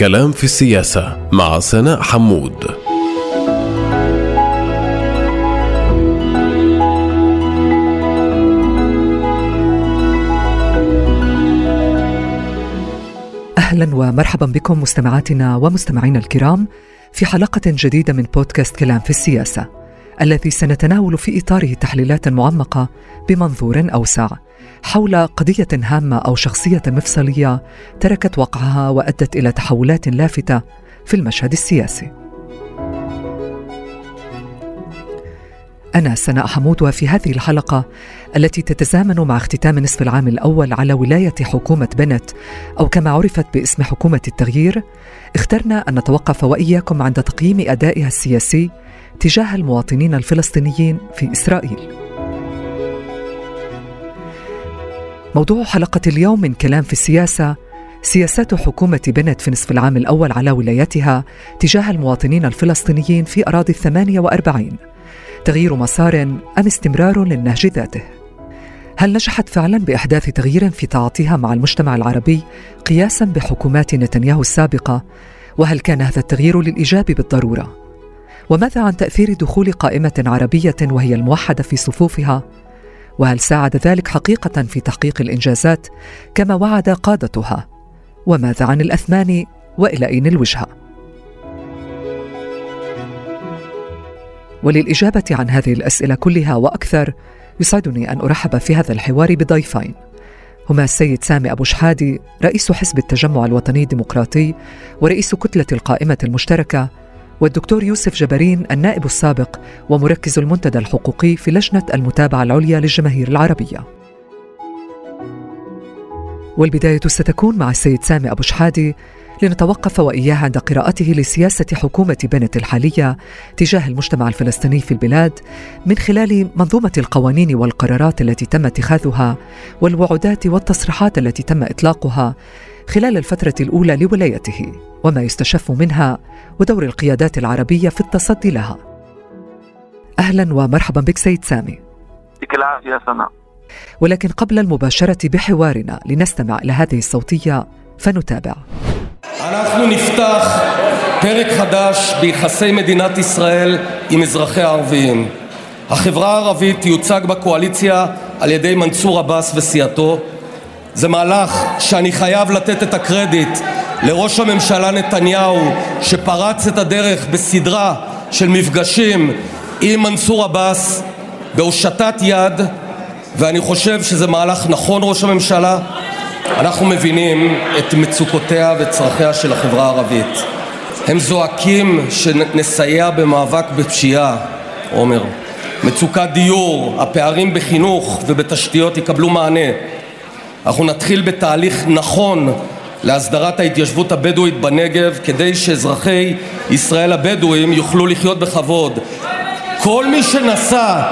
كلام في السياسة مع سناء حمود. أهلا ومرحبا بكم مستمعاتنا ومستمعينا الكرام في حلقة جديدة من بودكاست كلام في السياسة. الذي سنتناول في إطاره تحليلات معمقة بمنظور أوسع حول قضية هامة أو شخصية مفصلية تركت وقعها وأدت إلى تحولات لافتة في المشهد السياسي. أنا سناء حمود وفي هذه الحلقة التي تتزامن مع اختتام نصف العام الأول على ولاية حكومة بنت أو كما عرفت باسم حكومة التغيير اخترنا أن نتوقف وإياكم عند تقييم أدائها السياسي تجاه المواطنين الفلسطينيين في إسرائيل. موضوع حلقة اليوم من كلام في السياسة سياسات حكومة بنت في نصف العام الأول على ولايتها تجاه المواطنين الفلسطينيين في أراضي الثمانية وأربعين تغيير مسار أم استمرار للنهج ذاته؟ هل نجحت فعلا بإحداث تغيير في تعاطيها مع المجتمع العربي قياسا بحكومات نتنياهو السابقة؟ وهل كان هذا التغيير للإيجاب بالضرورة؟ وماذا عن تأثير دخول قائمة عربية وهي الموحدة في صفوفها؟ وهل ساعد ذلك حقيقة في تحقيق الإنجازات كما وعد قادتها؟ وماذا عن الأثمان وإلى أين الوجهه وللإجابة عن هذه الأسئلة كلها وأكثر يسعدني أن أرحب في هذا الحوار بضيفين. هما السيد سامي أبو شحادي رئيس حزب التجمع الوطني الديمقراطي ورئيس كتلة القائمة المشتركة والدكتور يوسف جبرين النائب السابق ومركز المنتدى الحقوقي في لجنة المتابعة العليا للجماهير العربية. والبداية ستكون مع السيد سامي أبو شحادي لنتوقف وإياه عند قراءته لسياسة حكومة بنت الحالية تجاه المجتمع الفلسطيني في البلاد من خلال منظومة القوانين والقرارات التي تم اتخاذها والوعودات والتصريحات التي تم إطلاقها خلال الفترة الأولى لولايته وما يستشف منها ودور القيادات العربية في التصدي لها أهلا ومرحبا بك سيد سامي يعطيك العافية سنة ولكن قبل المباشرة بحوارنا لنستمع إلى هذه الصوتية فنتابع אנחנו נפתח פרק חדש ביחסי מדינת ישראל עם אזרחיה הערביים. החברה הערבית תיוצג בקואליציה על ידי מנסור עבאס וסיעתו. זה מהלך שאני חייב לתת את הקרדיט לראש הממשלה נתניהו שפרץ את הדרך בסדרה של מפגשים עם מנסור עבאס בהושטת יד ואני חושב שזה מהלך נכון ראש הממשלה. אנחנו מבינים את מצוקותיה וצרכיה של החברה הערבית. הם זועקים שנסייע במאבק בפשיעה עומר. מצוקת דיור, הפערים בחינוך ובתשתיות יקבלו מענה אנחנו נתחיל בתהליך נכון להסדרת ההתיישבות הבדואית בנגב כדי שאזרחי ישראל הבדואים יוכלו לחיות בכבוד. כל מי שנסע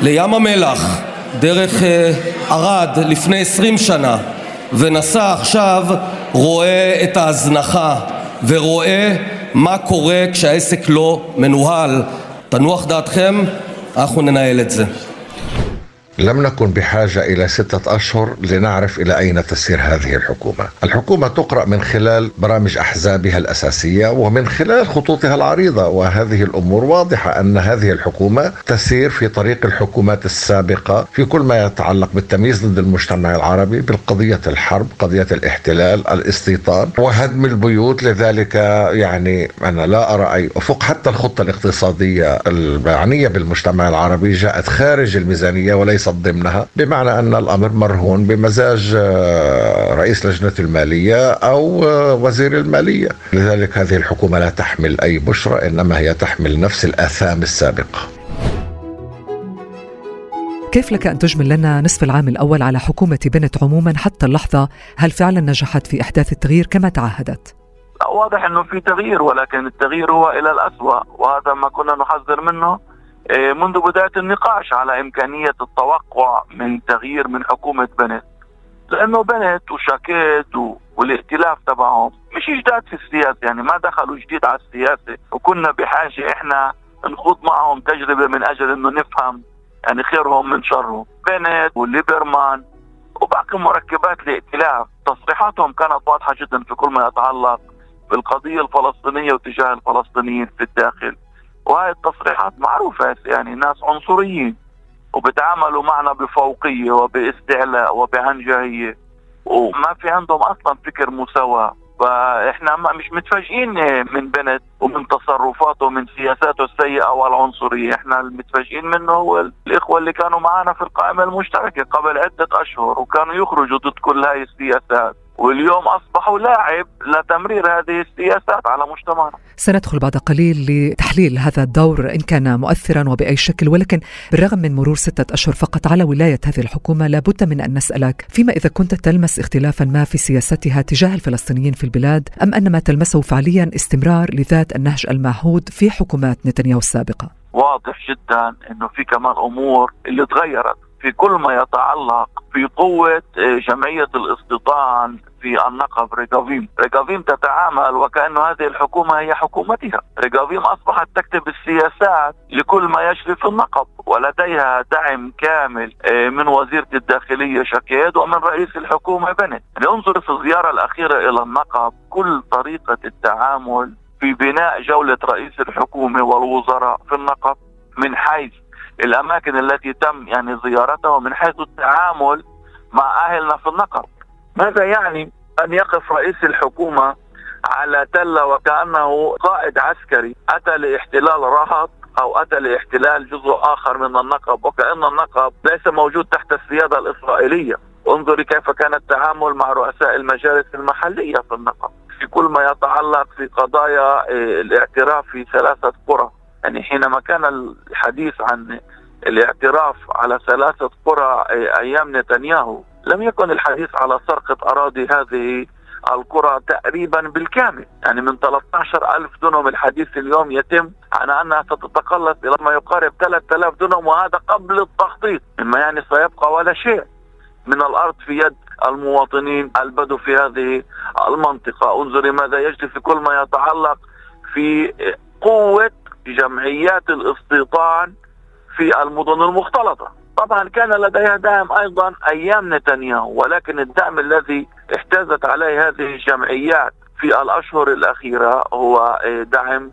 לים המלח דרך ערד לפני עשרים שנה ונסע עכשיו רואה את ההזנחה ורואה מה קורה כשהעסק לא מנוהל. תנוח דעתכם, אנחנו ננהל את זה. لم نكن بحاجة إلى ستة أشهر لنعرف إلى أين تسير هذه الحكومة. الحكومة تقرأ من خلال برامج أحزابها الأساسية ومن خلال خطوطها العريضة وهذه الأمور واضحة أن هذه الحكومة تسير في طريق الحكومات السابقة في كل ما يتعلق بالتمييز ضد المجتمع العربي بالقضية الحرب قضية الاحتلال الاستيطان وهدم البيوت. لذلك يعني أنا لا أرى أي أفق. حتى الخطة الاقتصادية المعنية بالمجتمع العربي جاءت خارج الميزانية وليس ليست ضمنها بمعنى أن الأمر مرهون بمزاج آه، رئيس لجنة المالية أو آه، وزير المالية. لذلك هذه الحكومة لا تحمل أي بشرى إنما هي تحمل نفس الآثام السابقة. كيف لك أن تجمل لنا نصف العام الأول على حكومة بنت عموما حتى اللحظة؟ هل فعلا نجحت في إحداث التغيير كما تعهدت؟ واضح أنه في تغيير ولكن التغيير هو إلى الأسوأ وهذا ما كنا نحذر منه منذ بداية النقاش على إمكانية التوقع من تغيير من حكومة بنت. لأنه بنت وشاكيت والائتلاف تبعهم مش جداد في السياسة يعني ما دخلوا جديد على السياسة. وكنا بحاجة إحنا نخوض معهم تجربة من أجل إنه نفهم يعني خيرهم من شرهم. بنت وليبرمان وباقي مركبات الائتلاف. تصريحاتهم كانت واضحة جدا في كل ما يتعلق بالقضية الفلسطينية وتجاه الفلسطينيين في الداخل. وهذه التصريحات معروفة يعني ناس عنصريين وبتعاملوا معنا بفوقية وباستعلاء وبعنجهيه وما في عندهم أصلا فكر مساواة فإحنا مش متفاجئين من بنت ومن تصرفاته ومن سياساته السيئة والعنصرية، إحنا المتفاجئين منه هو الإخوة اللي كانوا معنا في القائمة المشتركة قبل عدة أشهر وكانوا يخرجوا ضد كل هاي السياسات. واليوم أصبحوا لاعب لتمرير هذه السياسات على مجتمعنا. سندخل بعد قليل لتحليل هذا الدور إن كان مؤثرا وبأي شكل ولكن بالرغم من مرور ستة أشهر فقط على ولاية هذه الحكومة لابد من أن نسألك فيما إذا كنت تلمس اختلافا ما في سياستها تجاه الفلسطينيين في البلاد أم أن ما تلمسه فعليا استمرار لذات النهج المعهود في حكومات نتنياهو السابقة؟ واضح جدا إنه في كمان أمور اللي تغيرت في كل ما يتعلق في قوة آه، جمعية الاستيطان في النقب ريغافيم. ريغافيم تتعامل وكأن هذه الحكومة هي حكومتها. ريغافيم أصبحت تكتب السياسات لكل ما يجري في النقب ولديها دعم كامل آه، من وزيرة الداخلية شكيد ومن رئيس الحكومة بينت. لننظر في الزيارة الأخيرة إلى النقب كل طريقة التعامل في بناء جولة رئيس الحكومة والوزراء في النقب من حيث الأماكن التي تم يعني زيارتها ومن حيث التعامل مع أهلنا في النقب ماذا يعني أن يقف رئيس الحكومة على تلة وكأنه قائد عسكري. أتى لاحتلال رهط أو أتى لاحتلال جزء آخر من النقب وكأن النقب ليس موجود تحت السيادة الإسرائيلية. انظري كيف كان التعامل مع رؤساء المجالس المحلية في النقب. في كل ما يتعلق في قضايا آه، الاعتراف في ثلاثة قرى. يعني حينما كان الحديث عن الاعتراف على ثلاثة قرى أيام نتنياهو لم يكن الحديث على سرقة أراضي هذه القرى تقريبا بالكامل. يعني من 13 ألف دنم الحديث اليوم يتم عن أنها ستتقلص إلى ما يقارب 3000 دنم وهذا قبل التخطيط. مما يعني سيبقى ولا شيء. من الأرض في يد المواطنين البدو في هذه المنطقة. انظري ماذا يجري في كل ما يتعلق في قوة جمعيات الاستيطان في المدن المختلطة. طبعا كان لديها دعم أيضا أيام نتنياهو ولكن الدعم الذي احتازت عليه هذه الجمعيات في الأشهر الأخيرة هو دعم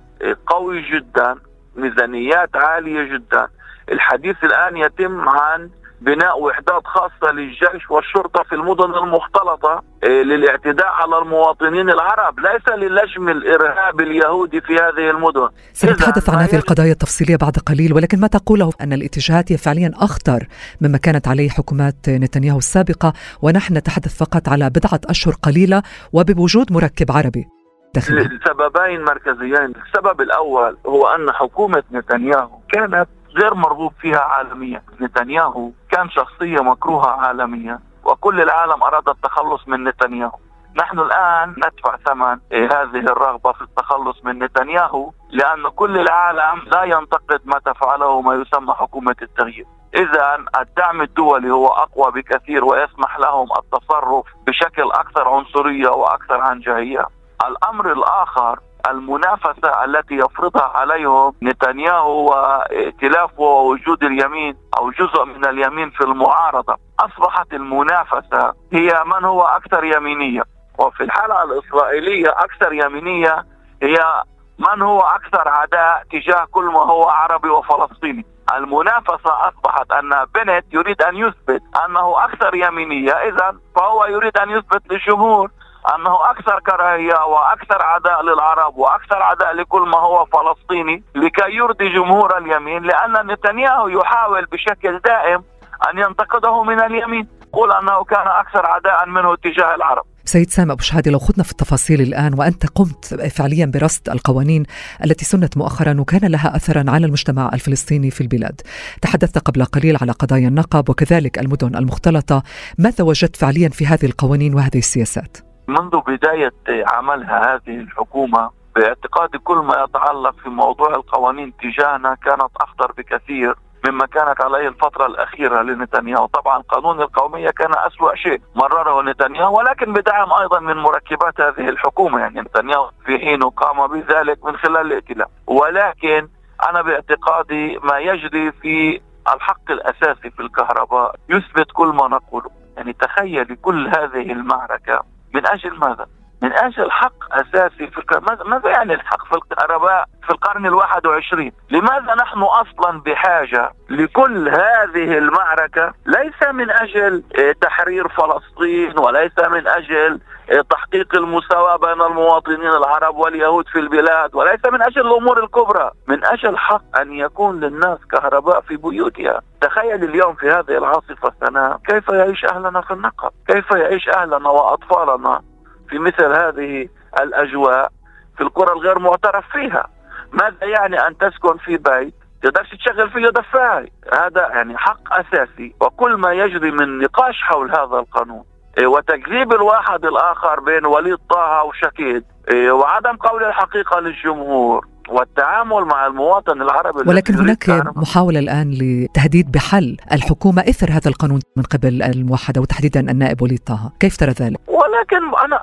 قوي جدا ميزانيات عالية جدا. الحديث الآن يتم عن بناء وحدات خاصة للجيش والشرطة في المدن المختلطة إيه، للاعتداء على المواطنين العرب ليس للجم الإرهاب اليهودي في هذه المدن. سنتحدث عن هذه القضايا التفصيلية بعد قليل ولكن ما تقوله أن الاتجاهات هي فعليا أخطر مما كانت عليه حكومات نتنياهو السابقة ونحن نتحدث فقط على بضعة أشهر قليلة وبوجود مركب عربي لسببين مركزيين. السبب الأول هو أن حكومة نتنياهو كانت غير مرغوب فيها عالميا. نتنياهو كان شخصية مكروهة عالميا وكل العالم أراد التخلص من نتنياهو. نحن الآن ندفع ثمن هذه الرغبة في التخلص من نتنياهو لأن كل العالم لا ينتقد ما تفعله ما يسمى حكومة التغيير. إذا الدعم الدولي هو أقوى بكثير ويسمح لهم التصرف بشكل أكثر عنصرية وأكثر عنجهية الأمر الآخر المنافسة التي يفرضها عليهم نتنياهو وائتلافه ووجود اليمين أو جزء من اليمين في المعارضة. أصبحت المنافسة هي من هو أكثر يمينية. وفي الحالة الإسرائيلية أكثر يمينية هي من هو أكثر عداء تجاه كل ما هو عربي وفلسطيني. المنافسة أصبحت أن بنت يريد أن يثبت أنه أكثر يمينية. إذا فهو يريد أن يثبت للجمهور انه أكثر كراهية وأكثر عداء للعرب وأكثر عداء لكل ما هو فلسطيني لكي يرضي جمهور اليمين؟ لأن نتنياهو يحاول بشكل دائم أن ينتقده من اليمين. يقول أنه كان أكثر عداء منه تجاه العرب. سيد سامي أبو شهادي لو خضنا في التفاصيل الآن وأنت قمت فعليا برصد القوانين التي سنت مؤخرا وكان لها أثرا على المجتمع الفلسطيني في البلاد تحدثت قبل قليل على قضايا النقب وكذلك المدن المختلطة ماذا وجدت فعليا في هذه القوانين وهذه السياسات؟ منذ بداية عملها هذه الحكومة باعتقادي كل ما يتعلق في موضوع القوانين تجاهنا كانت أخطر بكثير مما كانت عليه الفترة الأخيرة لنتنياهو. طبعا قانون القومية كان أسوأ شيء مرره نتنياهو ولكن بدعم أيضا من مركبات هذه الحكومة. يعني نتنياهو في حينه قام بذلك من خلال الائتلاف. ولكن أنا باعتقادي ما يجري في الحق الأساسي في الكهرباء يثبت كل ما نقوله. يعني تخيلي كل هذه المعركة من أجل ماذا؟ من أجل حق أساسي في ماذا يعني الحق في الكهرباء في القرن الواحد وعشرين؟ لماذا نحن أصلا بحاجة لكل هذه المعركة؟ ليس من أجل آه، تحرير فلسطين وليس من آه، تحقيق المساواة بين المواطنين العرب واليهود في البلاد وليس من أجل الأمور الكبرى من أجل حق أن يكون للناس كهرباء في بيوتها. تخيل اليوم في هذه العاصفة سنة كيف يعيش أهلنا في النقب؟ كيف يعيش أهلنا وأطفالنا في مثل هذه الأجواء في القرى الغير معترف فيها؟ ماذا يعني أن تسكن في بيت تقدرش تشغل فيه دفاعي؟ هذا يعني حق أساسي وكل ما يجري من نقاش حول هذا القانون. وتكذيب الواحد الآخر بين وليد طه وشكيد. إيه، وعدم قول الحقيقة للجمهور والتعامل مع المواطن العربي ولكن هناك محاولة الآن لتهديد بحل الحكومة إثر هذا القانون من قبل الموحدة وتحديدا النائب وليد طه. كيف ترى ذلك؟ ولكن أنا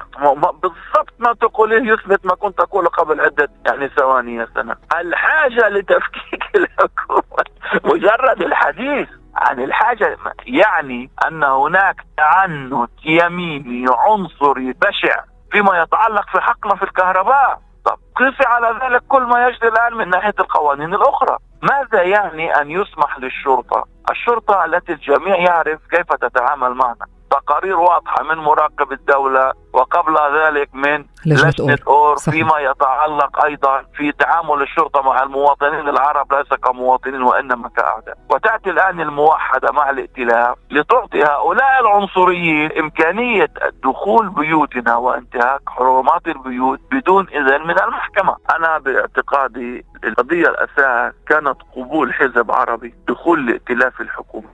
بالضبط ما تقوله يثبت ما كنت أقوله قبل عدة يعني ثواني يا سنة. الحاجة لتفكيك الحكومة مجرد الحديث. عن الحاجة يعني أن هناك تعنت يميني عنصري بشع فيما يتعلق في حقنا في الكهرباء. طب قيسي على ذلك كل ما يجري الآن من ناحية القوانين الأخرى. ماذا يعني أن يسمح للشرطة؟ الشرطة التي الجميع يعرف كيف تتعامل معنا. تقارير واضحة من مراقب الدولة وقبل ذلك من لجنة أور فيما يتعلق أيضا في تعامل الشرطة مع المواطنين العرب ليس كمواطنين وإنما كأعداء. وتأتي الآن الموحدة مع الائتلاف لتعطي هؤلاء العنصريين إمكانية الدخول بيوتنا وانتهاك حرمات البيوت بدون إذن من المحكمة. أنا باعتقادي القضية الأساس كانت قبول حزب عربي دخول الائتلاف الحكومي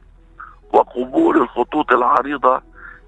وقبول الخطوط العريضة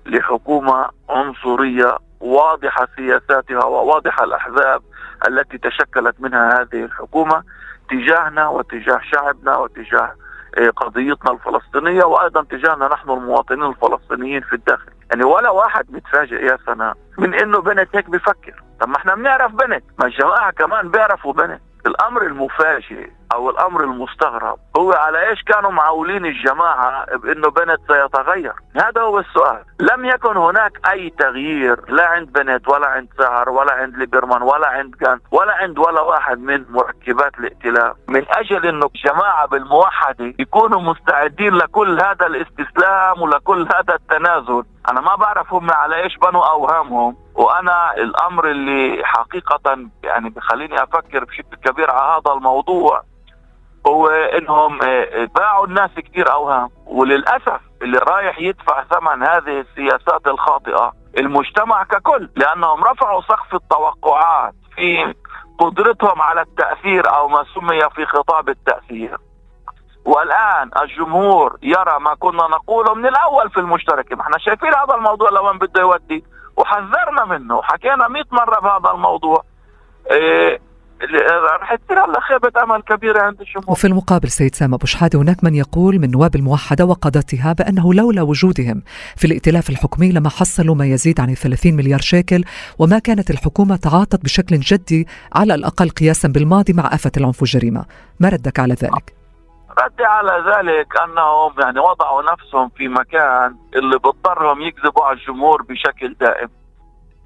لحكومة عنصرية واضحة سياساتها وواضحه الأحزاب التي تشكلت منها هذه الحكومة تجاهنا وتجاه شعبنا وتجاه آه، قضيتنا الفلسطينية وأيضا تجاهنا نحن المواطنين الفلسطينيين في الداخل، يعني ولا واحد متفاجئ يا سناء من إنه بنت هيك بفكر، طب ما إحنا بنعرف بنت، ما الجماعة كمان بيعرفوا بنت، الأمر المفاجئ أو الأمر المستغرب هو على إيش كانوا معولين الجماعة بإنه بنت سيتغير؟ هذا هو السؤال. لم يكن هناك أي تغيير لا عند بنت ولا عند سهر ولا عند ليبرمان ولا عند جانت ولا عند ولا واحد من مركبات الائتلاف. من أجل إنه الجماعة بالموحدة يكونوا مستعدين لكل هذا الاستسلام ولكل هذا التنازل. أنا ما بعرف هم على إيش بنوا أوهامهم. وأنا الأمر اللي حقيقة يعني بخليني أفكر بشكل كبير على هذا الموضوع هو إنهم آه، باعوا الناس كثير أوهام. وللأسف اللي رايح يدفع ثمن هذه السياسات الخاطئة المجتمع ككل لأنهم رفعوا سقف التوقعات في قدرتهم على التأثير أو ما سمي في خطاب التأثير. والآن الجمهور يرى ما كنا نقوله من الأول في المشتركه ما إحنا شايفين هذا الموضوع لوين بده يودي وحذرنا منه. وحكينا 100 مرة بهذا الموضوع. إيه رح تصير هلا خيبة أمل كبيرة عند الجمهور وفي المقابل سيد سامة أبو شحادة هناك من يقول من نواب الموحدة وقادتها بأنه لولا وجودهم في الائتلاف الحكمي لما حصلوا ما يزيد عن 30 مليار شيكل وما كانت الحكومة تعاطت بشكل جدي على الأقل قياسا بالماضي مع آفة العنف والجريمة ما ردك على ذلك؟ ردي على ذلك أنهم يعني وضعوا نفسهم في مكان اللي بيضطرهم يكذبوا على الجمهور بشكل دائم.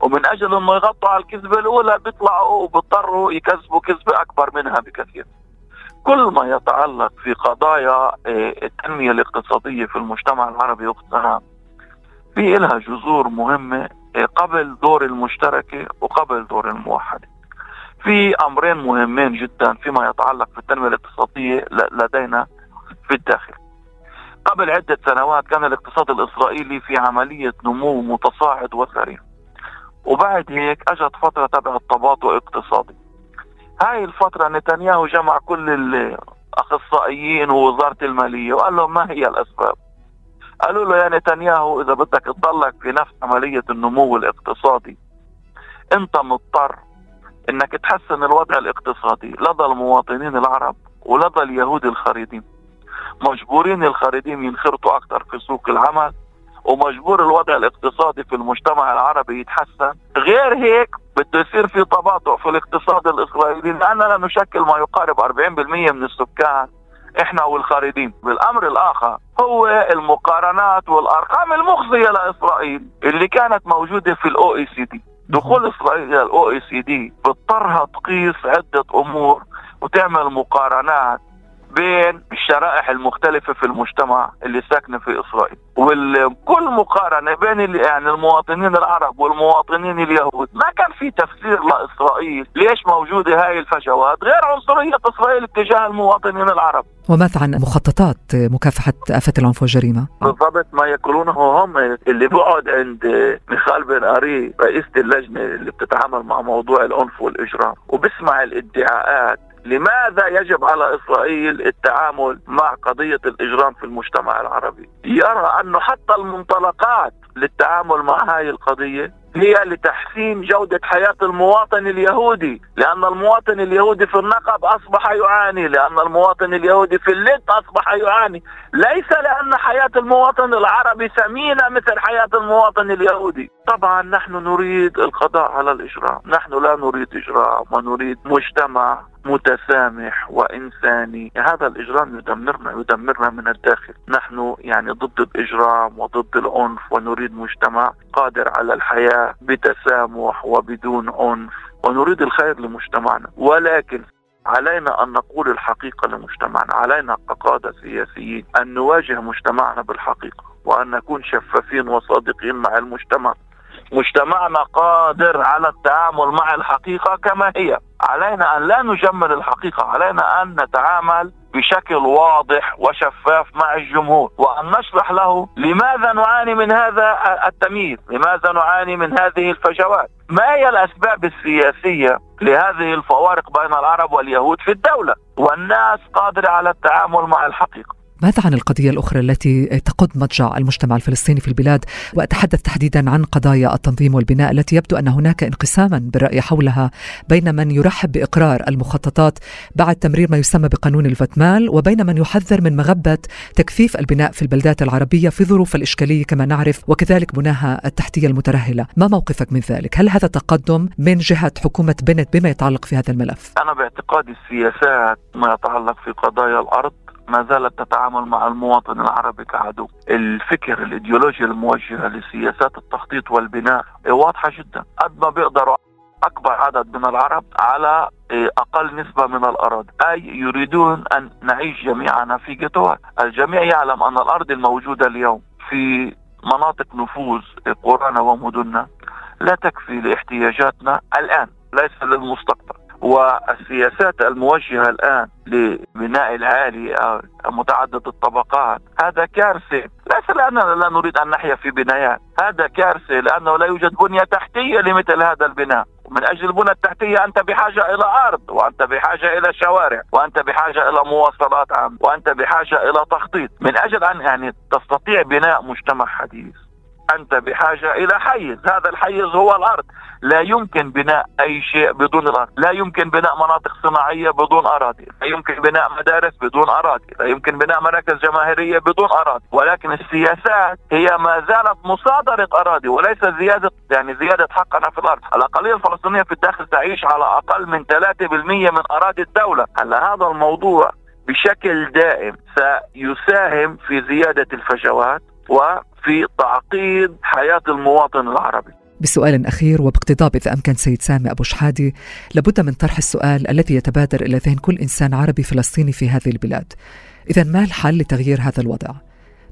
ومن أجل أنه يغطوا على الكذبة الأولى بيطلعوا وبيضطروا يكذبوا كذبة أكبر منها بكثير. كل ما يتعلق في قضايا آه، التنمية الاقتصادية في المجتمع العربي واقتصادها في لها جذور مهمة آه، قبل دور المشتركة وقبل دور الموحدة. في أمرين مهمين جدا فيما يتعلق في التنمية الاقتصادية لدينا في الداخل. قبل عدة سنوات كان الاقتصاد الإسرائيلي في عملية نمو متصاعد وسريع. وبعد هيك أجت فترة تبع التباطؤ اقتصادي هاي الفترة نتنياهو جمع كل الأخصائيين ووزارة المالية وقال لهم ما هي الأسباب؟ قالوا له يا نتنياهو إذا بدك تضلك في نفس عملية النمو الاقتصادي أنت مضطر إنك تحسن الوضع الاقتصادي لدى المواطنين العرب ولدى اليهود الخريدين. مجبورين الخريدين ينخرطوا أكثر في سوق العمل ومجبور الوضع الاقتصادي في المجتمع العربي يتحسن. غير هيك بده يصير في تباطؤ في الاقتصاد الإسرائيلي. لأننا نشكل ما يقارب 40% من السكان إحنا والخارجين. بالأمر الآخر هو المقارنات والأرقام المخزية لإسرائيل اللي كانت موجودة في ال OECD دخول إسرائيل إلى ال OECD بتضطرها تقيس عدة أمور وتعمل مقارنات بين الشرائح المختلفة في المجتمع اللي ساكنة في إسرائيل. وكل مقارنة بين يعني المواطنين العرب والمواطنين اليهود. ما كان في تفسير لإسرائيل ليش موجودة هاي الفجوات غير عنصرية إسرائيل تجاه المواطنين العرب. وماذا عن مخططات مكافحة آفة العنف والجريمة؟ بالضبط ما يقولونه هم اللي بقعد عند ميخال بن أري رئيسة اللجنة اللي بتتعامل مع موضوع العنف والإجرام وبسمع الادعاءات لماذا يجب على إسرائيل التعامل مع قضية الإجرام في المجتمع العربي؟ يرى انه حتى المنطلقات للتعامل مع هذه القضية هي لتحسين جودة حياة المواطن اليهودي لأن المواطن اليهودي في النقب أصبح يعاني لأن المواطن اليهودي في اللد أصبح يعاني. ليس لأن حياة المواطن العربي ثمينة مثل حياة المواطن اليهودي. طبعا نحن نريد القضاء على الإجرام. نحن لا نريد إجرام ونريد مجتمع متسامح وإنساني. هذا الإجرام يدمرنا يدمرنا من الداخل. نحن يعني ضد الإجرام وضد العنف ونريد مجتمع قادر على الحياة بتسامح وبدون عنف ونريد الخير لمجتمعنا ولكن علينا أن نقول الحقيقة لمجتمعنا، علينا كقاده سياسيين أن نواجه مجتمعنا بالحقيقة وأن نكون شفافين وصادقين مع المجتمع. مجتمعنا قادر على التعامل مع الحقيقة كما هي، علينا أن لا نجمل الحقيقة، علينا أن نتعامل بشكل واضح وشفاف مع الجمهور. وأن نشرح له لماذا نعاني من هذا التمييز، لماذا نعاني من هذه الفجوات، ما هي الأسباب السياسية لهذه الفوارق بين العرب واليهود في الدولة، والناس قادرة على التعامل مع الحقيقة. ماذا عن القضية الأخرى التي تقود مضجع المجتمع الفلسطيني في البلاد وأتحدث تحديدا عن قضايا التنظيم والبناء التي يبدو أن هناك انقساما بالرأي حولها بين من يرحب بإقرار المخططات بعد تمرير ما يسمى بقانون الفتمال وبين من يحذر من مغبة تكثيف البناء في البلدات العربية في ظروف الإشكالية كما نعرف وكذلك بناها التحتية المترهلة ما موقفك من ذلك؟ هل هذا تقدم من جهة حكومة بنت بما يتعلق في هذا الملف؟ أنا باعتقادي السياسات ما يتعلق في قضايا الأرض ما زالت تتعامل مع المواطن العربي كعدو. الفكر الايديولوجيا الموجهة لسياسات التخطيط والبناء واضحة جدا. قد ما بيقدروا أكبر عدد من العرب على أقل نسبة من الأراضي، أي يريدون أن نعيش جميعنا في جيتوهات، الجميع يعلم أن الأرض الموجودة اليوم في مناطق نفوذ قرانا ومدننا لا تكفي لاحتياجاتنا الآن ليس للمستقبل. والسياسات الموجهة الآن لبناء العالي متعدد الطبقات هذا كارثه ليس لاننا لا نريد أن نحيا في بنايات هذا كارثه لأنه لا يوجد بنية تحتية لمثل هذا البناء. من أجل البنى التحتية أنت بحاجة إلى أرض وأنت بحاجة إلى شوارع وأنت بحاجة إلى مواصلات عامة وأنت بحاجة إلى تخطيط. من أجل أن يعني تستطيع بناء مجتمع حديث. أنت بحاجة إلى حيز. هذا الحيز هو الأرض. لا يمكن بناء أي شيء بدون الأرض. لا يمكن بناء مناطق صناعية بدون أراضي. لا يمكن بناء مدارس بدون أراضي. لا يمكن بناء مراكز جماهيرية بدون أراضي. ولكن السياسات هي ما زالت مصادرة أراضي وليس زيادة يعني زيادة حقنا في الأرض. الأقلية الفلسطينية في الداخل تعيش على أقل من 3% من أراضي الدولة. هلا هذا الموضوع بشكل دائم سيساهم في زيادة الفجوات وفي تعقيد حياة المواطن العربي بسؤال أخير وباقتضاب إذا أمكن سيد سامي أبو شحادي لابد من طرح السؤال الذي يتبادر إلى ذهن كل إنسان عربي فلسطيني في هذه البلاد إذا ما الحل لتغيير هذا الوضع؟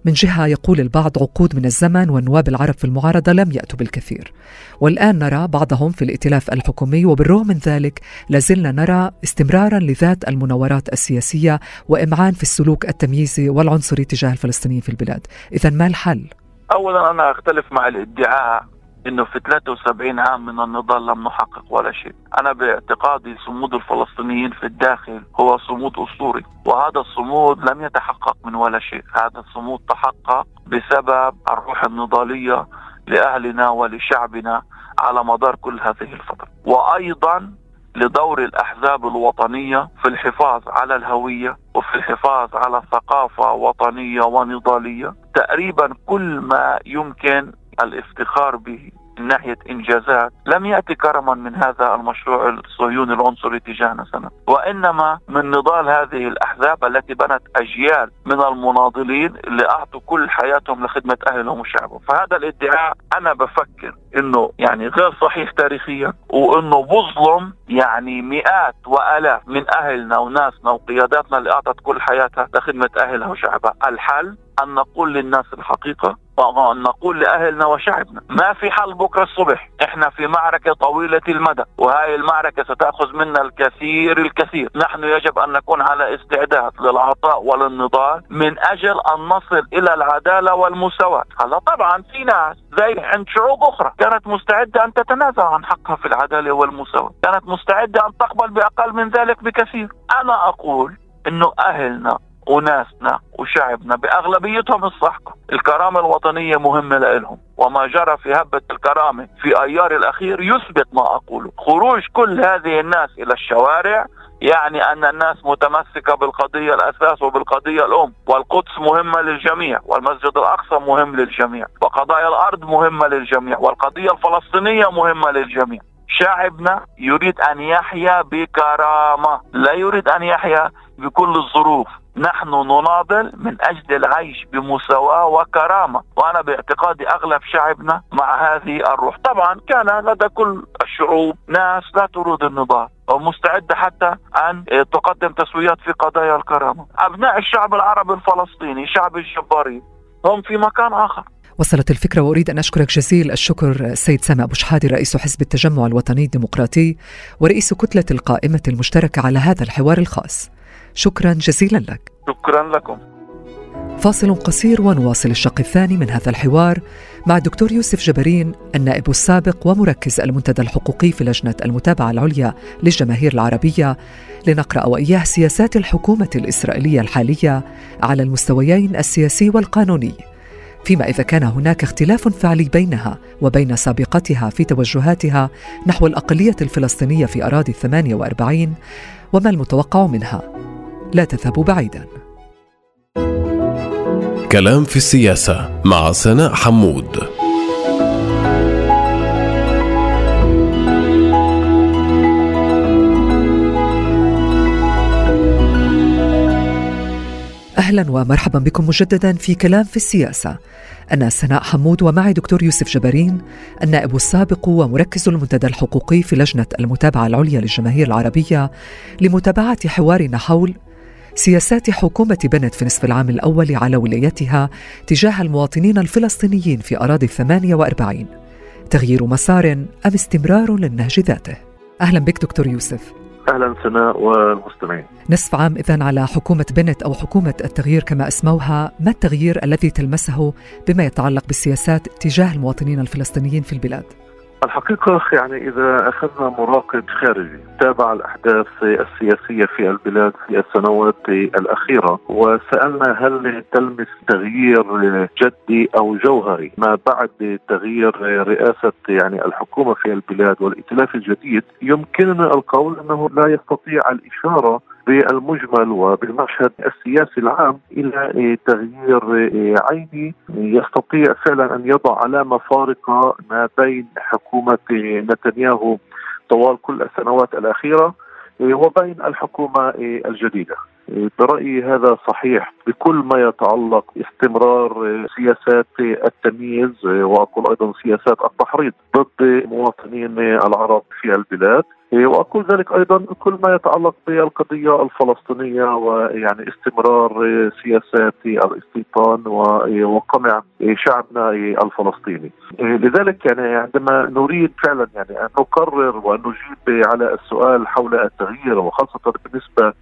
من جهة يقول البعض عقود من الزمن والنواب العرب في المعارضة لم يأتوا بالكثير والآن نرى بعضهم في الائتلاف الحكومي وبالرغم من ذلك لازلنا نرى استمرارا لذات المناورات السياسية وإمعان في السلوك التمييزي والعنصري تجاه الفلسطينيين في البلاد إذا ما الحل؟ أولا أنا أختلف مع الادعاء إنه في 73 عام من النضال لم نحقق ولا شيء. أنا باعتقادي صمود الفلسطينيين في الداخل هو صمود أسطوري وهذا الصمود لم يتحقق من ولا شيء. هذا الصمود تحقق بسبب الروح النضالية لأهلنا ولشعبنا على مدار كل هذه الفترة. وأيضا لدور الأحزاب الوطنية في الحفاظ على الهوية وفي الحفاظ على ثقافة وطنية ونضالية. تقريبا كل ما يمكن الافتخار به من ناحية إنجازات لم يأتي كرما من هذا المشروع الصهيوني العنصري تجاهنا سنة. وإنما من نضال هذه الأحزاب التي بنت أجيال من المناضلين اللي أعطوا كل حياتهم لخدمة أهلهم وشعبهم. فهذا الادعاء أنا بفكر إنه يعني غير صحيح تاريخيا وإنه بظلم يعني مئات وآلاف من أهلنا وناسنا وقياداتنا اللي أعطت كل حياتها لخدمة أهلها وشعبها. الحل؟ أن نقول للناس الحقيقة وأن نقول لأهلنا وشعبنا ما في حل بكرة الصبح. إحنا في معركة طويلة المدى وهذه المعركة ستأخذ منا الكثير الكثير. نحن يجب أن نكون على استعداد للعطاء وللنضال من أجل أن نصل إلى العدالة والمساواة. هلا طبعا في ناس زي عند شعوب أخرى كانت مستعدة أن تتنازل عن حقها في العدالة والمساواة. كانت مستعدة أن تقبل بأقل من ذلك بكثير. أنا أقول إنه أهلنا وناسنا وشعبنا بأغلبيتهم الصحقة، الكرامة الوطنية مهمة لهم، وما جرى في هبة الكرامة في أيار الأخير يثبت ما أقوله، خروج كل هذه الناس إلى الشوارع يعني أن الناس متمسكة بالقضية الأساس وبالقضية الأم، والقدس مهمة للجميع، والمسجد الأقصى مهم للجميع، وقضايا الأرض مهمة للجميع، والقضية الفلسطينية مهمة للجميع. شعبنا يريد أن يحيا بكرامة، لا يريد أن يحيا بكل الظروف. نحن نناضل من أجل العيش بمساواة وكرامة وأنا باعتقادي أغلب شعبنا مع هذه الروح. طبعا كان لدى كل الشعوب ناس لا تريد النضال ومستعدة حتى أن تقدم تسويات في قضايا الكرامة. أبناء الشعب العربي الفلسطيني شعب الجبارين هم في مكان آخر. وصلت الفكرة وأريد أن أشكرك جزيل الشكر السيد سامي أبو شحادي رئيس حزب التجمع الوطني الديمقراطي ورئيس كتلة القائمة المشتركة على هذا الحوار الخاص. شكرا جزيلا لك. شكرا لكم. فاصل قصير ونواصل الشق الثاني من هذا الحوار مع الدكتور يوسف جبرين النائب السابق ومركز المنتدى الحقوقي في لجنة المتابعة العليا للجماهير العربية لنقرأ وإياه سياسات الحكومة الإسرائيلية الحالية على المستويين السياسي والقانوني. فيما إذا كان هناك اختلاف فعلي بينها وبين سابقتها في توجهاتها نحو الأقلية الفلسطينية في أراضي 48 وما المتوقع منها؟ لا تذهبوا بعيدا كلام في السياسة مع سناء حمود أهلا ومرحبا بكم مجددا في كلام في السياسة. أنا سناء حمود ومعي دكتور يوسف جبارين النائب السابق ومركز المنتدى الحقوقي في لجنة المتابعة العليا للجماهير العربية لمتابعة حوارنا حول سياسات حكومة بنت في نصف العام الأول على ولايتها تجاه المواطنين الفلسطينيين في أراضي الثمانية وأربعين تغيير مسار أم استمرار للنهج ذاته أهلا بك دكتور يوسف أهلا سناء والمستمعين. نصف عام اذا على حكومة بنت أو حكومة التغيير كما أسموها، ما التغيير الذي تلمسه بما يتعلق بالسياسات تجاه المواطنين الفلسطينيين في البلاد؟ الحقيقة يعني إذا أخذنا مراقب خارجي تابع الأحداث السياسية في البلاد في السنوات الأخيرة وسألنا هل تلمس تغيير جدي أو جوهري؟ ما بعد تغيير رئاسة يعني الحكومة في البلاد والائتلاف الجديد يمكننا القول أنه لا يستطيع الإشارة بالمجمل وبالمشهد السياسي العام إلى تغيير عيني يستطيع فعلا أن يضع علامة فارقة ما بين حكومة نتنياهو طوال كل السنوات الأخيرة وبين الحكومة الجديدة. برأيي هذا صحيح بكل ما يتعلق استمرار سياسات التمييز وأقول أيضا سياسات التحريض ضد مواطنين العرب في البلاد وأقول ذلك أيضا كل ما يتعلق بالقضية الفلسطينية ويعني استمرار سياسات الاستيطان وقمع شعبنا الفلسطيني. لذلك يعني عندما نريد فعلا يعني أن نقرر وأن نجيب على السؤال حول التغيير وخاصة بالنسبة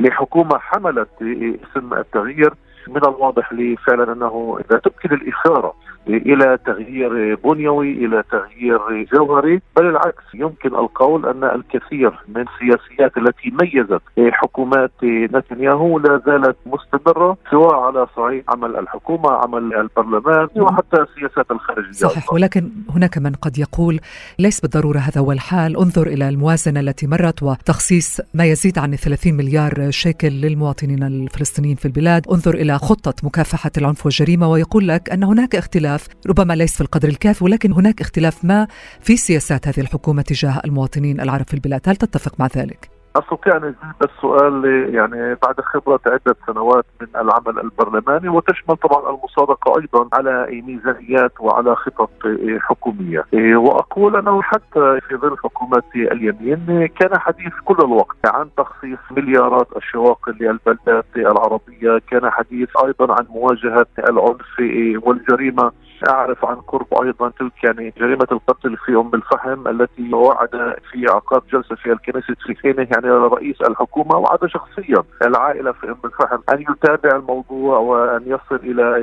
لحكومة حملت اسم التغيير من الواضح لي فعلا أنه إذا تمكن الاشاره إلى تغيير بنيوي إلى تغيير جوهري بل العكس يمكن القول أن الكثير من السياسيات التي ميزت حكومات نتنياهو لا زالت مستمرة سواء على صعيد عمل الحكومة عمل البرلمان وحتى السياسات الخارجية صحيح ولكن هناك من قد يقول ليس بالضرورة هذا هو الحال انظر إلى الموازنة التي مرت وتخصيص ما يزيد عن 30 مليار شيكل للمواطنين الفلسطينيين في البلاد. انظر إلى إلى خطة مكافحة العنف والجريمة ويقول لك أن هناك اختلاف ربما ليس في القدر الكافي ولكن هناك اختلاف ما في سياسات هذه الحكومة تجاه المواطنين العرب في البلاد هل تتفق مع ذلك؟ استطيع ان أجيب السؤال يعني بعد خبرة عدة سنوات من العمل البرلماني وتشمل طبعا المصادقه أيضا على ميزانيات وعلى خطط حكومية. وأقول أنه حتى في ظل حكومة اليمين كان حديث كل الوقت عن تخصيص مليارات الشواقل للبلدات العربية كان حديث أيضا عن مواجهة العنف والجريمة. أعرف عن قرب أيضا تلك يعني جريمة القتل في أم الفحم التي وعد في عقاب جلسة في الكنيسة في حينه يعني رئيس الحكومة وعد شخصيا. العائلة في ام الفحم أن يتابع الموضوع وأن يصل إلى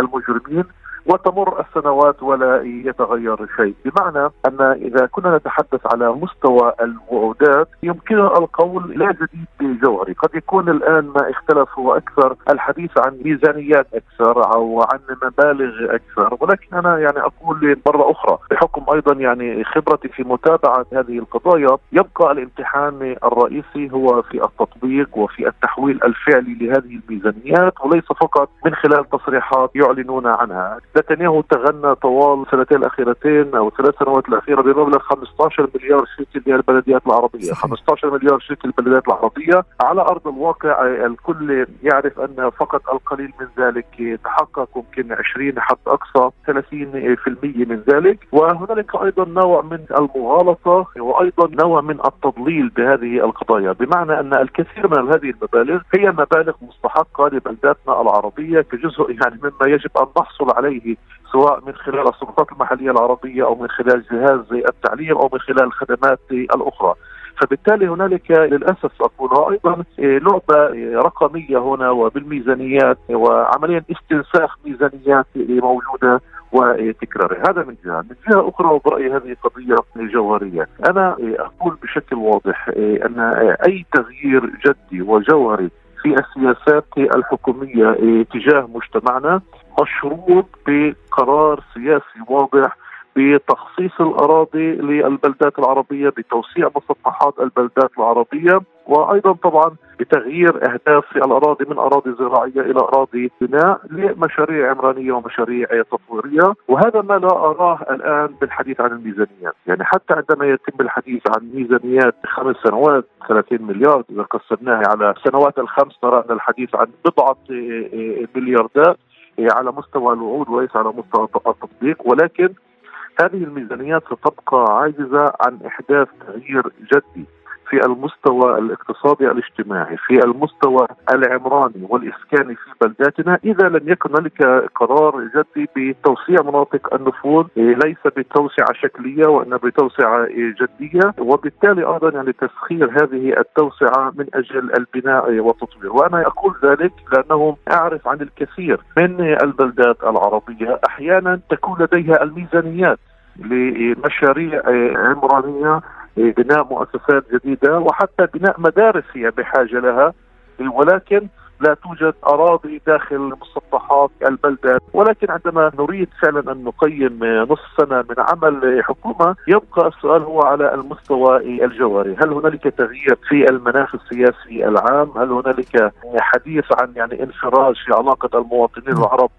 المجرمين. وتمر السنوات ولا يتغير شيء. بمعنى أن إذا كنا نتحدث على مستوى الوعودات يمكننا القول لا جديد جوهري قد يكون الآن ما اختلف هو أكثر الحديث عن ميزانيات أكثر أو عن مبالغ أكثر. ولكن أنا يعني أقول مرة أخرى بحكم أيضا يعني خبرتي في متابعة هذه القضايا يبقى الامتحان الرئيسي هو في التطبيق وفي التحويل الفعلي لهذه الميزانيات وليس فقط من خلال تصريحات يعلنون عنها. نتنياهو تغنى طوال السنتين الأخيرتين أو الثلاث سنوات الأخيرة بمبلغ 15 مليار شيكل للبلديات العربية، صحيح. 15 مليار شيكل للبلديات العربية، على أرض الواقع الكل يعرف أن فقط القليل من ذلك تحقق يمكن 20 حتى أقصى 30% من ذلك، وهنالك أيضا نوع من المغالطة وأيضا نوع من التضليل بهذه القضايا، بمعنى أن الكثير من هذه المبالغ هي مبالغ مستحقة لبلداتنا العربية كجزء يعني مما يجب أن نحصل عليه سواء من خلال السلطات المحلية العربية أو من خلال جهاز التعليم أو من خلال الخدمات الأخرى. فبالتالي هنالك للأسف أقول أيضا لعبة رقمية هنا وبالميزانيات وعمليا استنساخ ميزانيات موجودة وتكرارها. هذا من جهة، من جهة أخرى وبرايي هذه قضيه جوهرية، أنا أقول بشكل واضح أن أي تغيير جدي وجوهري في السياسات الحكومية تجاه مجتمعنا مشروط بقرار سياسي واضح بتخصيص الأراضي للبلدات العربية بتوسيع مسطحات البلدات العربية وأيضا طبعا بتغيير أهداف في الأراضي من أراضي زراعية إلى أراضي بناء لمشاريع عمرانية ومشاريع تطويريه وهذا ما لا أراه الآن بالحديث عن الميزانيات. يعني حتى عندما يتم الحديث عن ميزانيات خمس سنوات 30 مليار إذا قسمناها على السنوات الخمس نرى ان الحديث عن بضعة ملياردات على مستوى الوعود وليس على مستوى التطبيق. ولكن هذه الميزانيات ستبقى عاجزة عن إحداث تغيير جدي. في المستوى الاقتصادي الاجتماعي في المستوى العمراني والإسكاني في بلداتنا إذا لم يكن هنالك قرار جدي بتوسيع مناطق النفوذ ليس بتوسعة شكلية وإنما بتوسعة جدية وبالتالي أيضا يعني تسخير هذه التوسعة من أجل البناء والتطوير وأنا أقول ذلك لأنه أعرف عن الكثير من البلدات العربية أحيانا تكون لديها الميزانيات لمشاريع عمرانية بناء مؤسسات جديدة وحتى بناء مدارس هي بحاجة لها ولكن لا توجد أراضي داخل مسطحات البلدات ولكن عندما نريد فعلا أن نقيم نصف سنة من عمل حكومة يبقى السؤال هو على المستوى الجوهري، هل هنالك تغيير في المناخ السياسي العام؟ هل هنالك حديث عن يعني انفراج في علاقة المواطنين العرب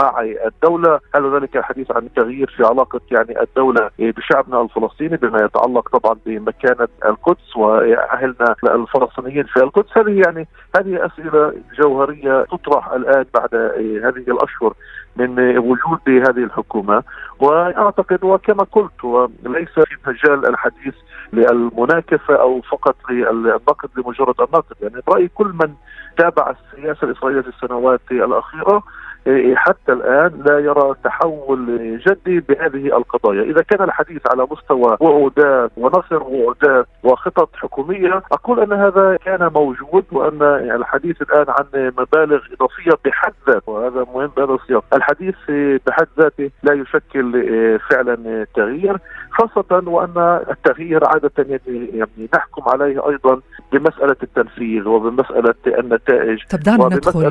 مع الدولة؟ هل هنالك حديث عن تغيير في علاقة يعني الدولة بشعبنا الفلسطيني بما يتعلق طبعا بمكانة القدس وأهلنا الفلسطينيين في القدس؟ هذه يعني هذه أسئلة جوهرية تطرح الآن بعد هذه الأشهر من وجود هذه الحكومة. وأعتقد وكما قلت ليس في مجال الحديث للمناكفه أو فقط للنقد لمجرد النقد. يعني برايي كل من تابع السياسة الإسرائيلية في السنوات الأخيرة حتى الآن لا يرى تحول جدي بهذه القضايا، إذا كان الحديث على مستوى وعودات ونصر وعودات وخطط حكومية، أقول أن هذا كان موجود وأن الحديث الآن عن مبالغ إضافية بحد ذاته. وهذا مهم بهذا السياق، الحديث بحد ذاته لا يشكل فعلا تغيير خاصة وأن التغيير عادة يعني نحكم عليه أيضا بمسألة التنفيذ وبمسألة النتائج طب دعنا ندخل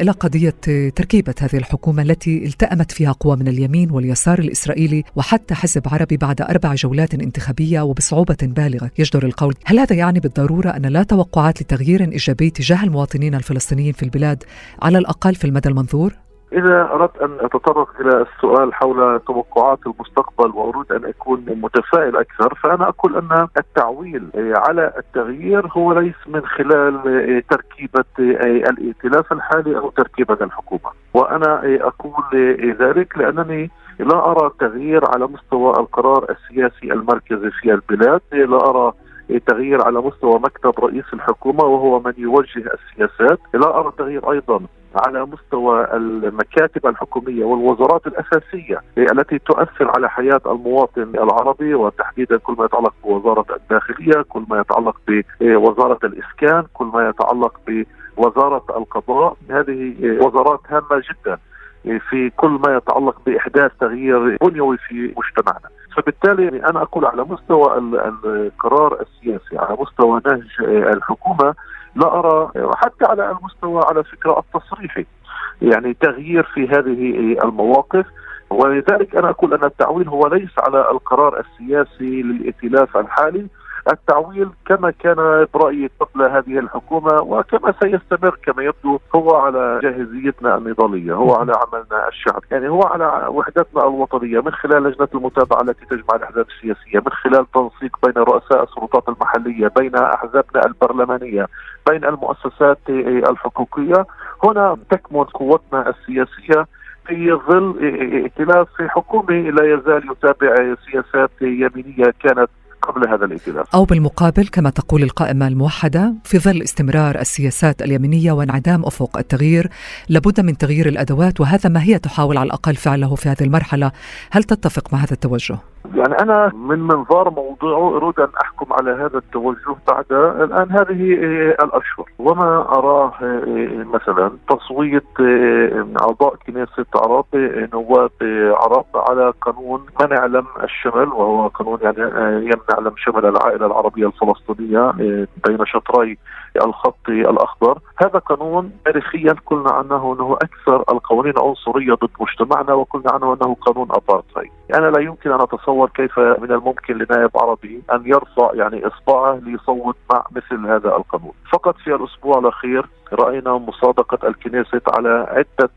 إلى قضية تركيبة هذه الحكومة التي التأمت فيها قوى من اليمين واليسار الإسرائيلي وحتى حزب عربي بعد أربع جولات انتخابية وبصعوبة بالغة يجدر القول، هل هذا يعني بالضرورة أن لا توقعات لتغيير إيجابي تجاه المواطنين الفلسطينيين في البلاد على الأقل في المدى المنظور؟ إذا أردت أن أتطرق إلى السؤال حول توقعات المستقبل وأريد أن أكون متفائل أكثر فأنا أقول أن التعويل على التغيير هو ليس من خلال تركيبة الائتلاف الحالي أو تركيبة الحكومة. وأنا أقول ذلك لأنني لا أرى تغيير على مستوى القرار السياسي المركزي في البلاد لا أرى تغيير على مستوى مكتب رئيس الحكومة وهو من يوجه السياسات، لا أرى تغيير أيضا على مستوى المكاتب الحكومية والوزارات الأساسية التي تؤثر على حياة المواطن العربي وتحديدا كل ما يتعلق بوزارة الداخلية، كل ما يتعلق بوزارة الإسكان، كل ما يتعلق بوزارة القضاء، هذه وزارات هامة جدا في كل ما يتعلق بإحداث تغيير بنيوي في مجتمعنا. فبالتالي أنا أقول على مستوى القرار السياسي على مستوى نهج الحكومة لا أرى حتى على المستوى على فكرة التصريحي يعني تغيير في هذه المواقف. ولذلك أنا أقول أن التعويل هو ليس على القرار السياسي للائتلاف الحالي التعويل كما كان برأيي قبل هذه الحكومة وكما سيستمر كما يبدو هو على جاهزيتنا النضالية هو على عملنا الشعب يعني هو على وحدتنا الوطنية من خلال لجنة المتابعة التي تجمع الأحزاب السياسية من خلال تنسيق بين رؤساء السلطات المحلية بين أحزابنا البرلمانية بين المؤسسات الحقوقية. هنا تكمن قوتنا السياسية في ظل ائتلاف حكومي لا يزال يتابع سياسات يمينية كانت قبل هذا الائتلاف أو بالمقابل كما تقول القائمة الموحدة في ظل استمرار السياسات اليمينية وانعدام أفق التغيير لابد من تغيير الأدوات وهذا ما هي تحاول على الأقل فعله في هذه المرحلة هل تتفق مع هذا التوجه؟ يعني أنا من منظار موضوعه أريد أن أحكم على هذا التوجه بعد الآن. هذه الأشهر وما أراه مثلا تصويت أعضاء كنيسة عرب نواب عرب على قانون منع لم الشمل وهو قانون يعني يمنع لم شمل العائلة العربية الفلسطينية بين شطري الخط الأخضر. هذا قانون تاريخيا قلنا عنه إنه أكثر القوانين عنصرية ضد مجتمعنا وقلنا عنه إنه قانون ابارتهايد يعني لا يمكن أن اتصور كيف من الممكن لنائب عربي أن يرفع يعني إصبعه ليصوت مع مثل هذا القانون. فقط في الأسبوع الأخير رأينا مصادقة الكنيست على عدة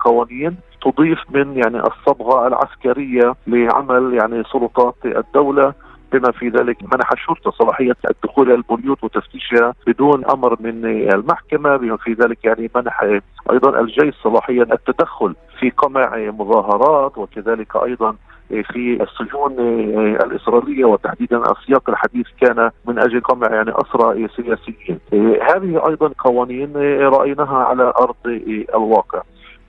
قوانين تضيف من يعني الصبغة العسكرية لعمل يعني سلطات الدولة. بما في ذلك منح الشرطه صلاحية الدخول إلى البيوت وتفتيشها بدون أمر من المحكمة بما في ذلك يعني منح أيضا الجيش صلاحيه التدخل في قمع مظاهرات وكذلك أيضا في السجون الإسرائيلية وتحديدا السياق الحديث كان من أجل قمع يعني أسرى سياسيين. هذه أيضا قوانين رأيناها على أرض الواقع.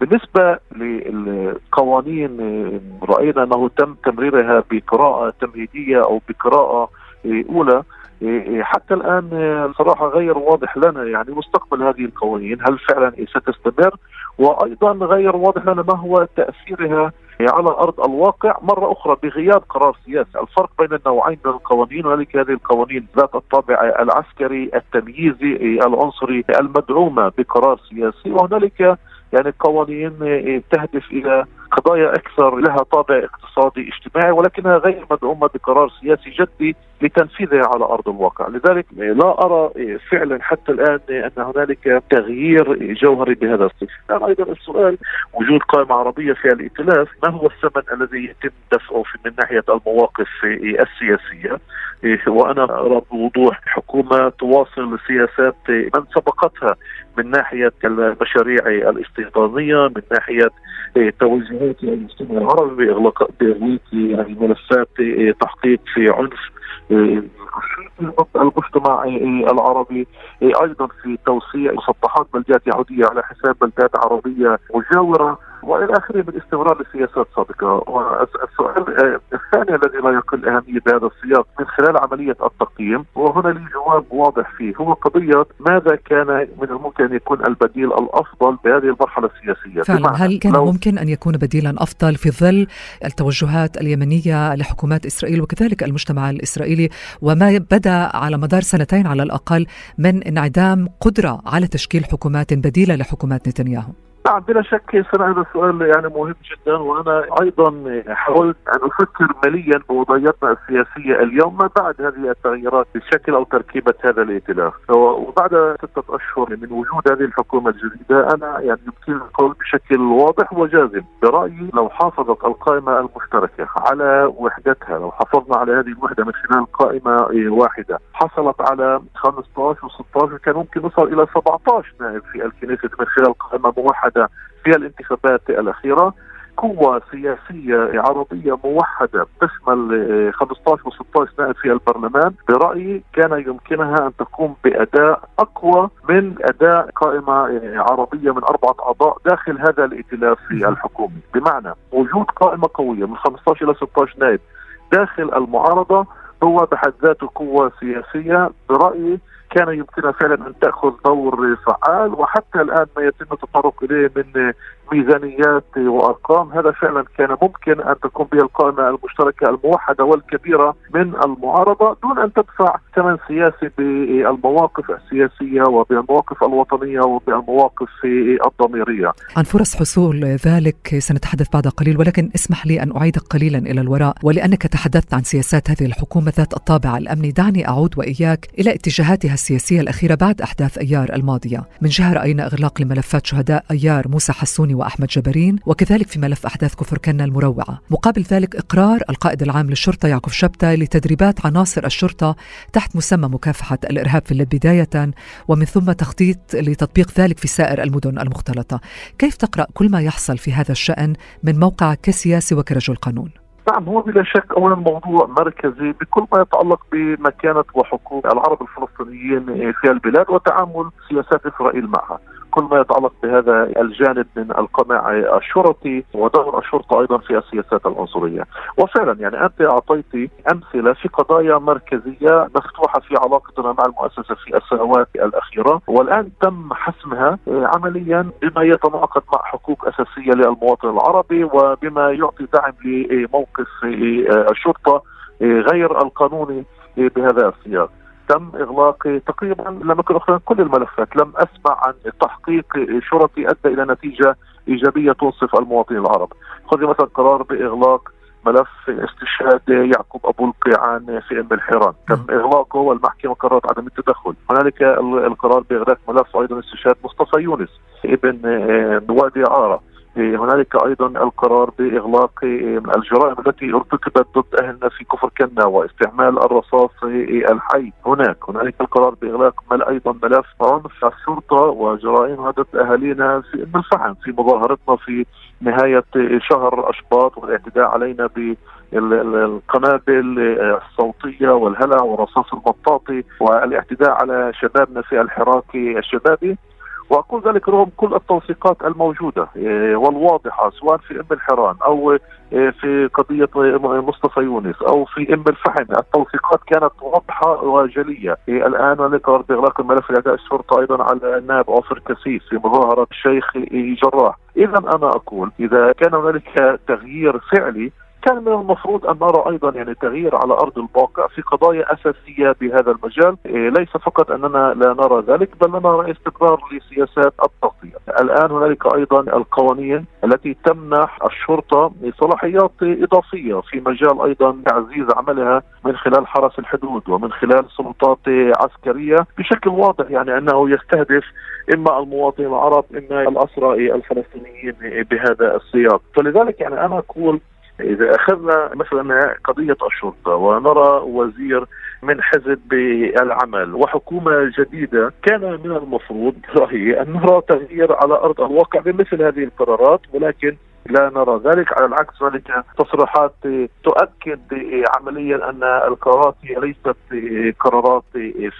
بالنسبة للقوانين رأينا أنه تم تمريرها بقراءة تمهيدية أو بقراءة أولى. حتى الآن صراحة غير واضح لنا يعني مستقبل هذه القوانين هل فعلا ستستمر؟ وأيضا غير واضح لنا ما هو تأثيرها على أرض الواقع. مرة أخرى بغياب قرار سياسي، الفرق بين النوعين من القوانين هنالك هذه القوانين ذات الطابع العسكري التمييزي العنصري المدعومة بقرار سياسي وهنالك يعني قوانين تهدف إلى قضايا أكثر لها طابع اقتصادي اجتماعي ولكنها غير مدعومة بقرار سياسي جدي لتنفيذها على أرض الواقع، لذلك لا أرى فعلا حتى الآن أن هنالك تغيير جوهري بهذا الصف. أيضا السؤال وجود قائمة عربية في الائتلاف، ما هو الثمن الذي يتم دفعه من ناحية المواقف السياسية؟ وأنا أرى بوضوح حكومة تواصل سياسات من سبقتها من ناحية المشاريع الاستيطانية، من ناحية توجهات المجتمع العربي باغلاق بإغلاق يعني ملفات تحقيق في عنف المجتمع العربي أيضا في توسيع مسطحات بلدات يهودية على حساب بلدات عربية مجاورة. وإلى آخره من استمرار لسياسات سابقة. والسؤال الثاني الذي لا يقل أهمية بهذا السياق من خلال عملية التقييم وهنا لي جواب واضح فيه هو قضية ماذا كان من الممكن أن يكون البديل الأفضل بهذه المرحلة السياسية؟ فعلا هل كان ممكن أن يكون بديلا أفضل في ظل التوجهات اليمنية لحكومات إسرائيل وكذلك المجتمع الإسرائيلي؟ وما بدا على مدار سنتين على الأقل من انعدام قدرة على تشكيل حكومات بديلة لحكومات نتنياهو؟ نعم بلا شك هذا السؤال يعني مهم جدا وأنا أيضا حاولت أن أفكر مليا بوضعيتنا السياسية اليوم ما بعد هذه التغييرات بشكل أو تركيبة هذا الائتلاف. وبعد ستة أشهر من وجود هذه الحكومة الجديدة أنا يعني يمكن القول بشكل واضح وجازم برأيي لو حافظت القائمة المشتركة على وحدتها لو حافظنا على هذه الوحدة من خلال قائمة واحدة حصلت على 15 و16 كان ممكن نصل إلى 17 نائب في الكنيسة من خلال قائمة موحدة. موحدة في الانتخابات الأخيرة. قوة سياسية عربية موحدة تشمل 15 و 16 نائب في البرلمان. برأيي كان يمكنها أن تقوم بأداء أقوى من أداء قائمة عربية من أربعة أعضاء داخل هذا الائتلاف الحكومي بمعنى وجود قائمة قوية من 15 إلى 16 نائب داخل المعارضة هو بحد ذاته قوة سياسية. برأيي كان يمكنها فعلا أن تأخذ دور فعال وحتى الآن ما يتم التطرق إليه من ميزانيات وأرقام هذا فعلا كان ممكن أن تكون به القائمة المشتركة الموحدة والكبيرة من المعارضة دون أن تدفع ثمن سياسي بالمواقف السياسية وبالمواقف الوطنية وبالمواقف الضميرية. عن فرص حصول ذلك سنتحدث بعد قليل ولكن اسمح لي أن اعيدك قليلا إلى الوراء ولأنك تحدثت عن سياسات هذه الحكومة ذات الطابع الأمني دعني أعود وإياك إلى اتجاهاتها السياسية الأخيرة بعد أحداث أيار الماضية. من جهه راينا إغلاق لملفات شهداء أيار موسى حسوني وأحمد جبرين وكذلك في ملف أحداث كفر كنا المروعة مقابل ذلك إقرار القائد العام للشرطة يعقوب شبتة لتدريبات عناصر الشرطة تحت مسمى مكافحة الإرهاب في اللب بداية ومن ثم تخطيط لتطبيق ذلك في سائر المدن المختلطة كيف تقرأ كل ما يحصل في هذا الشأن من موقع كسياسي وكرجل قانون؟ نعم هو بلا شك اولا موضوع مركزي بكل ما يتعلق بمكانة وحقوق العرب الفلسطينيين في البلاد وتعامل سياسات إسرائيل معها. كل ما يتعلق بهذا الجانب من القمع الشرطي ودور الشرطة أيضا في السياسات العنصرية. وفعلا يعني أنت أعطيتي أمثلة في قضايا مركزية مفتوحة في علاقتنا مع المؤسسة في السنوات الأخيرة والآن تم حسمها عمليا بما يتناقض مع حقوق أساسية للمواطن العربي وبما يعطي دعم لموقف الشرطة غير القانوني بهذا السياق. تم اغلاق تقريبا لم يكن أخرى كل الملفات. لم أسمع عن تحقيق شرطي أدى إلى نتيجة إيجابية تنصف المواطنين العرب. خذ مثلا قرار بإغلاق ملف استشهاد يعقوب أبو القيعان في أم الحيران. تم إغلاقه والمحكمة قررت عدم التدخل. هنالك القرار بإغلاق ملف أيضا استشهاد مصطفى يونس ابن وادي عارة. هنالك أيضا القرار بإغلاق الجرائم التي أرتكبت ضد أهلنا في كفر كنا واستعمال الرصاص الحي. هناك هنالك القرار بإغلاق مل أيضا ملف عنف الشرطة وجرائم هدف أهالينا في ام الفحم في مظاهرتنا في نهاية شهر أشباط والاعتداء علينا ب القنابل الصوتية والهلع والرصاص المطاطي والاعتداء على شبابنا في الحراك الشبابي. وأقول ذلك رغم كل التوثيقات الموجودة إيه، والواضحة سواء في أم الحيران أو إيه، في قضية مصطفى يونس أو في أم الفحم التوثيقات كانت واضحة وجلية. إيه، الآن هناك باغلاق الملف لأداء الشرطة أيضا على النائب عوفر كسيس في مظاهرة الشيخ جراح. اذا أنا أقول إذا كان هنالك تغيير فعلي كان من المفروض أن نرى أيضا يعني تغيير على أرض الواقع في قضايا أساسية بهذا المجال، إيه، ليس فقط أننا لا نرى ذلك بل نرى استقرار لسياسات التغطية. الآن هنالك أيضا القوانين التي تمنح الشرطة صلاحيات إضافية في مجال أيضا تعزيز عملها من خلال حرس الحدود ومن خلال سلطات عسكرية. بشكل واضح يعني أنه يستهدف إما المواطنين العرب إما الأسرى الفلسطينيين بهذا السياق، فلذلك يعني أنا أقول إذا أخذنا مثلا قضية الشرطة ونرى وزير من حزب العمل وحكومة جديدة كان من المفروض رأيي أن نرى تغيير على أرض الواقع بمثل هذه القرارات ولكن لا نرى ذلك. على العكس ذلك تصريحات تؤكد عمليا أن القرارات هي ليست قرارات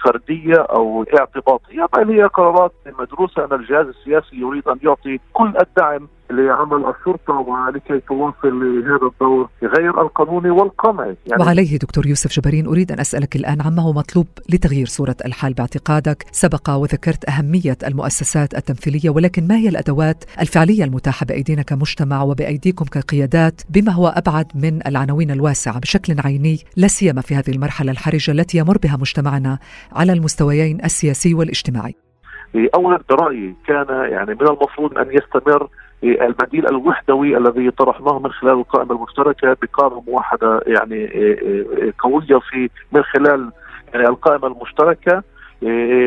فردية أو اعتباطية بل هي قرارات مدروسة أن الجهاز السياسي يريد أن يعطي كل الدعم لعمل الشرطة ولكي تواصل هذا الدور غير القانوني والقمعي يعني وعليه دكتور يوسف جبارين أريد أن أسألك الآن عما هو مطلوب لتغيير صورة الحال باعتقادك؟ سبق وذكرت أهمية المؤسسات التمثيلية ولكن ما هي الأدوات الفعلية المتاحة بأيدينا كمجتمع وبأيديكم كقيادات بما هو أبعد من العناوين الواسعة بشكل عيني؟ لا سيما في هذه المرحلة الحرجة التي يمر بها مجتمعنا على المستويين السياسي والاجتماعي. اولا برايي كان يعني من المفروض أن يستمر البديل الوحدوي الذي طرحناه من خلال القائمة المشتركة بقائمه موحدة يعني قوية في من خلال يعني القائمة المشتركة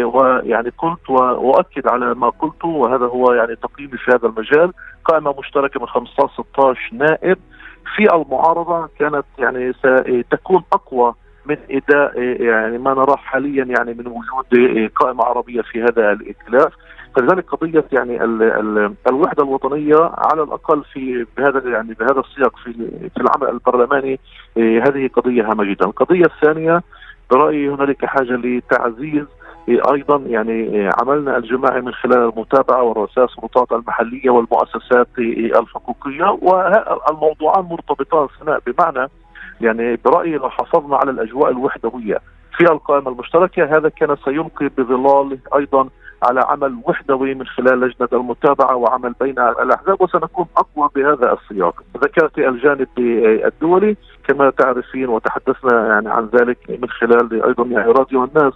ويعني قلت وأؤكد على ما قلته وهذا هو يعني تقييمي في هذا المجال. قائمة مشتركة من 15 16 نائب. في المعارضة كانت يعني ستكون أقوى من إداء يعني ما نراه حاليا يعني من وجود قائمة عربية في هذا الائتلاف. فلذلك قضية يعني ال ال الوحدة الوطنية على الأقل في بهذا يعني بهذا السياق في في العمل البرلماني هذه قضية هامة جدا، القضية الثانية برأيي هنالك حاجة لتعزيز أيضا يعني عملنا الجماعي من خلال المتابعة ورؤساء السلطات المحلية والمؤسسات الحقوقية والموضوعان مرتبطان سناء بمعنى يعني برأيي لو حافظنا على الأجواء الوحدوية في القائمة المشتركة هذا كان سيلقي بظلال أيضا على عمل وحدوي من خلال لجنة المتابعة وعمل بين الأحزاب وسنكون أقوى بهذا السياق. ذكرت الجانب الدولي كما تعرفين وتحدثنا يعني عن ذلك من خلال أيضا يعني راديو الناس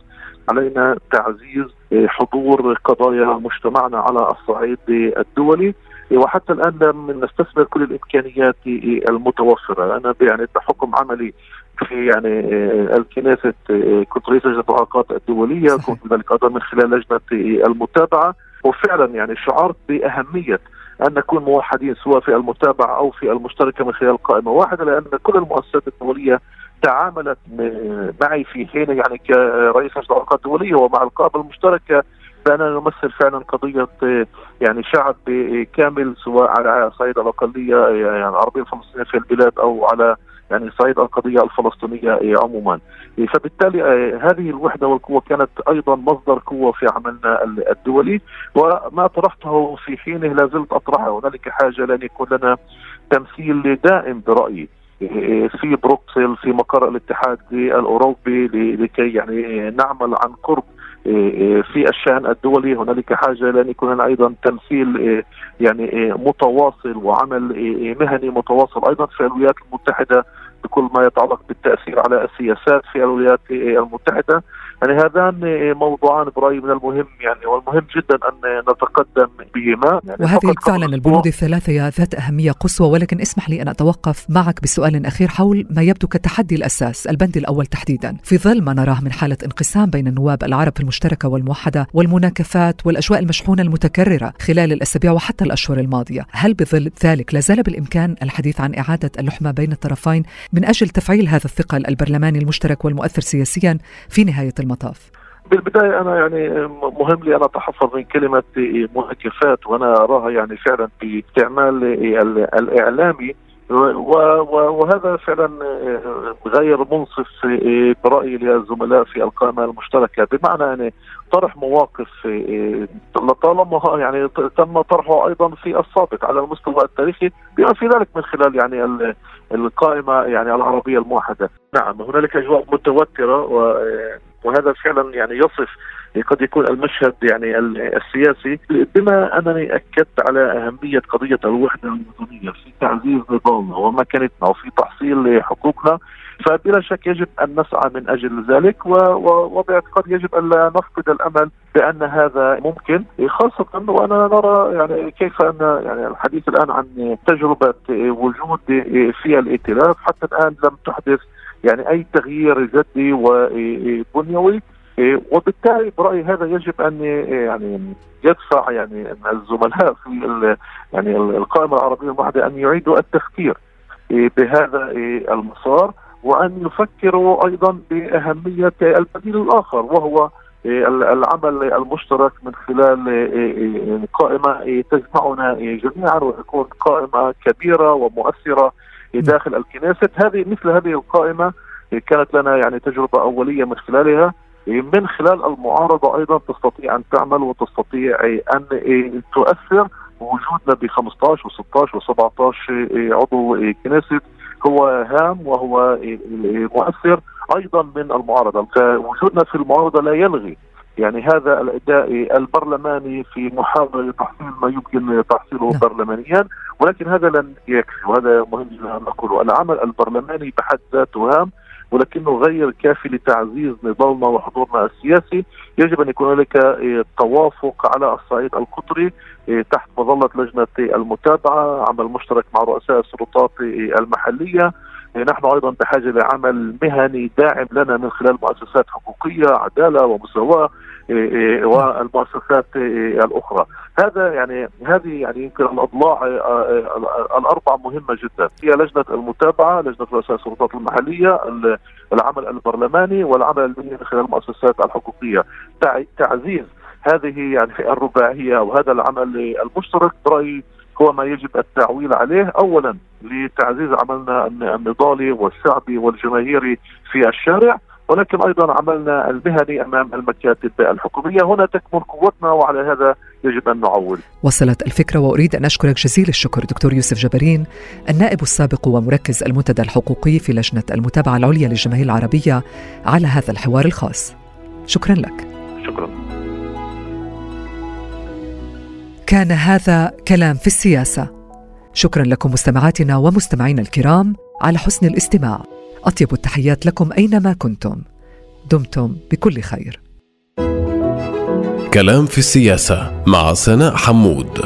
علينا تعزيز حضور قضايا مجتمعنا على الصعيد الدولي وحتى الآن لم نستثمر كل الإمكانيات المتوفرة أنا يعني بحكم عملي في يعني الكنيسة كنت رئيس لجنة العلاقات الدولية كنت ذلك أيضا من خلال لجنة المتابعة. وفعلا يعني شعرت بأهمية أن نكون موحدين سواء في المتابعة أو في المشتركة من خلال قائمة واحدة لأن كل المؤسسات الدولية تعاملت معي في حين يعني كرئيس لجنة العلاقات الدولية ومع القائمة المشتركة فأنا نمثل فعلا قضية يعني شعب كامل سواء على صعيد الأقلية يعني العربية الفلسطينية في البلاد أو على يعني صعيد القضية الفلسطينية عموما. فبالتالي هذه الوحدة والقوة كانت أيضا مصدر قوة في عملنا الدولي وما طرحته في حينه لا زلت أطرحه. هنالك حاجة لأن يكون لنا تمثيل دائم برأيي. في بروكسل في مقر الاتحاد الأوروبي لكي يعني نعمل عن قرب في الشأن الدولي. هنالك حاجة لأن يكون لنا أيضا تمثيل يعني متواصل وعمل مهني متواصل. أيضا في الولايات المتحدة بكل ما يتعلق بالتأثير على السياسات في الولايات المتحدة. يعني هذان موضوعان برأيي من المهم يعني والمهم جدا أن نتقدم بهما. يعني وهذه فعلا البنود الثلاثة ذات أهمية قصوى ولكن اسمح لي أن أتوقف معك بسؤال أخير حول ما يبدو كتحدي الأساس البند الأول تحديدا. في ظل ما نراه من حالة انقسام بين النواب العرب المشتركة والموحدة والمناكفات والاجواء المشحونة المتكررة خلال الأسابيع وحتى الأشهر الماضية هل بظل ذلك لا زال بالإمكان الحديث عن إعادة اللحمة بين الطرفين من أجل تفعيل هذا الثقل البرلماني المشترك والمؤثر سياسيا في نهاية المطاف بالبداية أنا يعني مهم لي أن أتحفظ من كلمة مناكفات وأنا أراها يعني فعلا في استعمال الإعلامي وهذا فعلا غير منصف برأيي للزملاء في القائمة المشتركة. بمعنى يعني طرح مواقف لطالما يعني تم طرحه أيضا في السابق على المستوى التاريخي بما في ذلك من خلال يعني القائمة يعني العربية الموحدة. نعم هنالك أجواء متوترة وهذا فعلا يعني يصف قد يكون المشهد يعني السياسي. بما أنني أكدت على أهمية قضية الوحدة الوطنيه في تعزيز نضالنا ومكانتنا وفي تحصيل حقوقنا فبلا شك يجب أن نسعى من أجل ذلك وباعتقاد يجب أن لا نفقد الأمل بأن هذا ممكن خاصة وأنا نرى يعني كيف أن يعني الحديث الآن عن تجربة وجود في الائتلاف حتى الآن لم تحدث يعني أي تغيير جدي وبنيوي وبالتالي برأيي هذا يجب أن يعني يدفع يعني الزملاء في يعني القائمة العربية الموحده أن يعيدوا التفكير بهذا المسار وأن يفكروا أيضا بأهمية البديل الآخر وهو العمل المشترك من خلال قائمة تجمعنا جميعا وتكون قائمة كبيرة ومؤثرة داخل الكنيست. هذه مثل هذه القائمة كانت لنا يعني تجربة أولية من خلالها. من خلال المعارضة أيضا تستطيع أن تعمل وتستطيع أن تؤثر وجودنا ب 15 و16 و17 عضو كنيست. هو هام وهو مؤثر أيضا من المعارضة. فوجودنا في المعارضة لا يلغي يعني هذا الأداء البرلماني في محاولة تحصيل ما يمكن تحصيله نعم. برلمانيا. ولكن هذا لن يكفي وهذا مهم جدا أن نقوله العمل البرلماني بحد ذاته هام ولكنه غير كافي لتعزيز نضالنا وحضورنا السياسي. يجب أن يكون هناك إيه، توافق على الصعيد القطري إيه، تحت مظلة لجنة المتابعة عمل مشترك مع رؤساء السلطات إيه، المحلية. نحن أيضا بحاجة لعمل مهني داعم لنا من خلال مؤسسات حقوقية عدالة ومساواة. والمؤسسات الأخرى. هذا يعني هذه يعني يمكن الاضلاع الاربع مهمة جدا. هي لجنة المتابعة لجنة رؤساء السلطات المحلية العمل البرلماني والعمل المهني من خلال المؤسسات الحقوقية. تعزيز هذه يعني الرباعية وهذا العمل المشترك برأيي هو ما يجب التعويل عليه. اولا لتعزيز عملنا النضالي والشعبي والجماهيري في الشارع. ولكن أيضا عملنا المهني أمام المكاتب الحكومية هنا تكمن قوتنا وعلى هذا يجب أن نعول. وصلت الفكرة وأريد أن أشكرك جزيل الشكر دكتور يوسف جبرين النائب السابق ومركز المنتدى الحقوقي في لجنة المتابعة العليا للجماهير العربية على هذا الحوار الخاص. شكرا لك. شكرا. كان هذا كلام في السياسة. شكرا لكم مستمعاتنا ومستمعينا الكرام على حسن الاستماع. أطيب التحيات لكم أينما كنتم. دمتم بكل خير. كلام في السياسة مع سناء حمود.